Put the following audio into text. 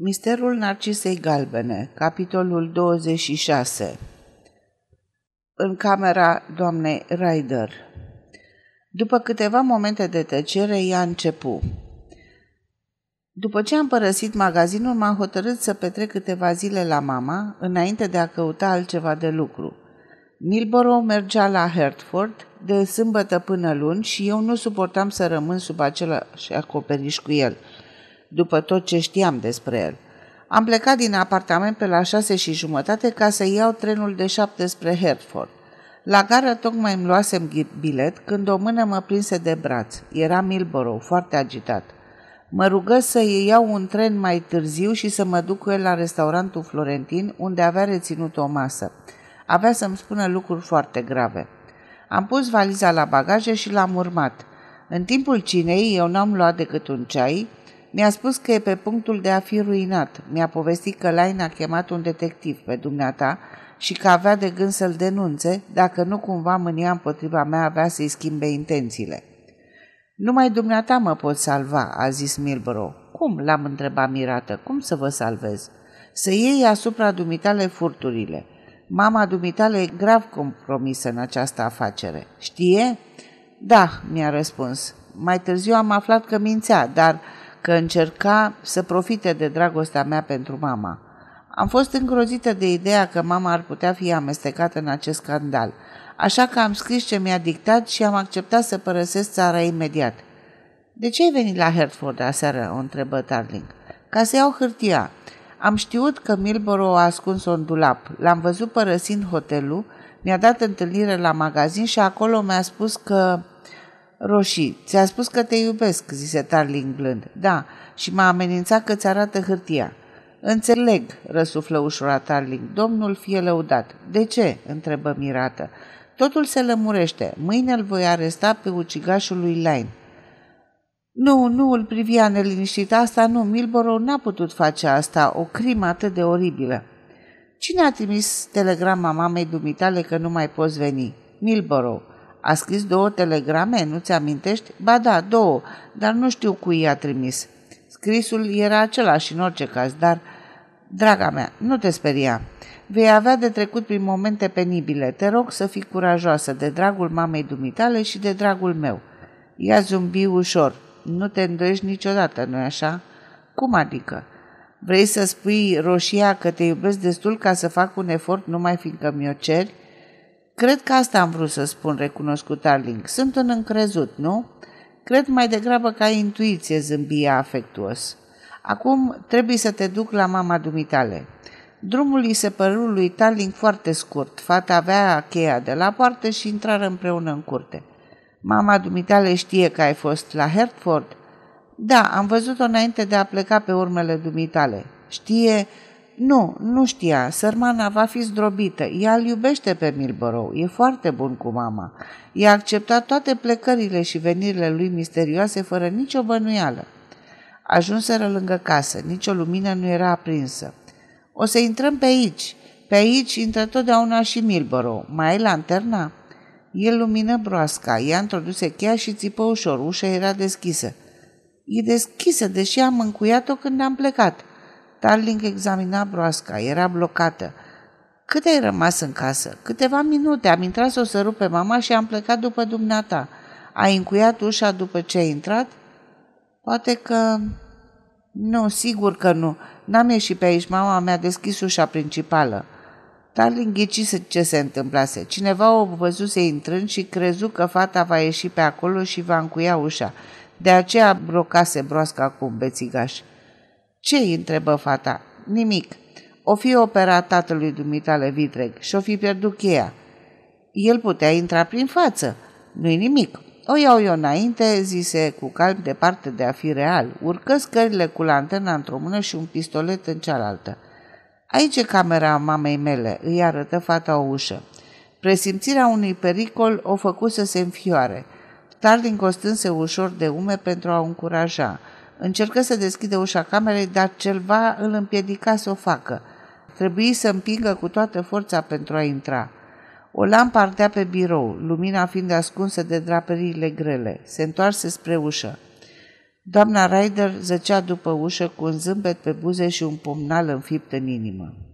Misterul Narcisei Galbene, capitolul 26 În camera doamnei Ryder După câteva momente de tăcere, ea începu. După ce am părăsit magazinul, m-am hotărât să petrec câteva zile la mama, înainte de a căuta altceva de lucru. Milborough mergea la Hertford de sâmbătă până luni și eu nu suportam să rămân sub același acoperiș cu el – după tot ce știam despre el. Am plecat din apartament pe la șase și jumătate ca să iau trenul de șapte spre Hertford. La gară tocmai îmi luasem bilet când o mână mă prinse de braț. Era Milborough, foarte agitat. Mă rugă să iau un tren mai târziu și să mă duc cu el la restaurantul Florentin, unde avea reținut o masă. Avea să-mi spună lucruri foarte grave. Am pus valiza la bagaje și l-am urmat. În timpul cinei eu n-am luat decât un ceai, mi-a spus că e pe punctul de a fi ruinat. Mi-a povestit că Lain a chemat un detectiv pe dumneata și că avea de gând să-l denunțe dacă nu cumva mânia împotriva mea avea să-i schimbe intențiile. Numai dumneata mă pot salva, a zis Milbro. Cum? L-am întrebat mirată. Cum să vă salvez? Să iei asupra dumitale furturile. Mama dumitale e grav compromisă în această afacere. Știe? Da, mi-a răspuns. Mai târziu am aflat că mințea, dar că încerca să profite de dragostea mea pentru mama. Am fost îngrozită de ideea că mama ar putea fi amestecată în acest scandal, așa că am scris ce mi-a dictat și am acceptat să părăsesc țara imediat. De ce ai venit la Hertford aseară?" o întrebă Tarling. Ca să iau hârtia. Am știut că Milborough a ascuns-o în dulap. L-am văzut părăsind hotelul, mi-a dat întâlnire la magazin și acolo mi-a spus că Roșii, ți-a spus că te iubesc, zise Tarling blând. Da, și m-a amenințat că ți arată hârtia. Înțeleg, răsuflă ușura Tarling. Domnul fie lăudat. De ce? întrebă mirată. Totul se lămurește. Mâine îl voi aresta pe ucigașul lui Line. Nu, nu îl privia neliniștit. Asta nu. Milborough n-a putut face asta. O crimă atât de oribilă. Cine a trimis telegrama mamei dumitale că nu mai poți veni? Milborough. A scris două telegrame, nu-ți amintești? Ba da, două, dar nu știu cui i-a trimis. Scrisul era același în orice caz, dar, draga mea, nu te speria. Vei avea de trecut prin momente penibile. Te rog să fii curajoasă de dragul mamei dumitale și de dragul meu. Ia zumbi ușor. Nu te îndoiești niciodată, nu-i așa? Cum adică? Vrei să spui, Roșia, că te iubesc destul ca să fac un efort numai fiindcă mi-o ceri? Cred că asta am vrut să spun, recunoscut Arling. Sunt un încrezut, nu? Cred mai degrabă ca intuiție, zâmbia afectuos. Acum trebuie să te duc la mama dumitale. Drumul îi se păru lui Tarling foarte scurt. Fata avea cheia de la poartă și intrară împreună în curte. Mama dumitale știe că ai fost la Hertford? Da, am văzut-o înainte de a pleca pe urmele dumitale. Știe nu, nu știa. Sărmana va fi zdrobită. Ea îl iubește pe Milborough. E foarte bun cu mama. I-a acceptat toate plecările și venirile lui misterioase fără nicio bănuială. Ajunseră lângă casă. Nicio lumină nu era aprinsă. O să intrăm pe aici. Pe aici intră totdeauna și Milborough. Mai ai lanterna? El lumină broasca. Ea introduse cheia și țipă ușor. Ușa era deschisă. E deschisă, deși am încuiat-o când am plecat. Tarling examina broasca. Era blocată. Cât ai rămas în casă? Câteva minute. Am intrat să o sărup pe mama și am plecat după dumneata. Ai încuiat ușa după ce ai intrat? Poate că... Nu, sigur că nu. N-am ieșit pe aici. Mama mi-a deschis ușa principală. Tarling ghici ce se întâmplase. Cineva o văzuse intrând și crezu că fata va ieși pe acolo și va încuia ușa. De aceea brocase broasca acum, bețigaș. Ce îi întrebă fata? Nimic. O fi operat tatălui dumitale Vitreg și o fi pierdut cheia. El putea intra prin față. Nu-i nimic. O iau eu înainte, zise cu calm departe de a fi real. Urcă scările cu lanterna într-o mână și un pistolet în cealaltă. Aici e camera mamei mele, îi arătă fata o ușă. Presimțirea unui pericol o făcu să se înfioare. Starling o stânse ușor de ume pentru a o încuraja. Încercă să deschide ușa camerei, dar ceva îl împiedica să o facă. Trebuie să împingă cu toată forța pentru a intra. O lampă ardea pe birou, lumina fiind ascunsă de draperiile grele. Se întoarse spre ușă. Doamna Ryder zăcea după ușă cu un zâmbet pe buze și un pumnal înfipt în inimă.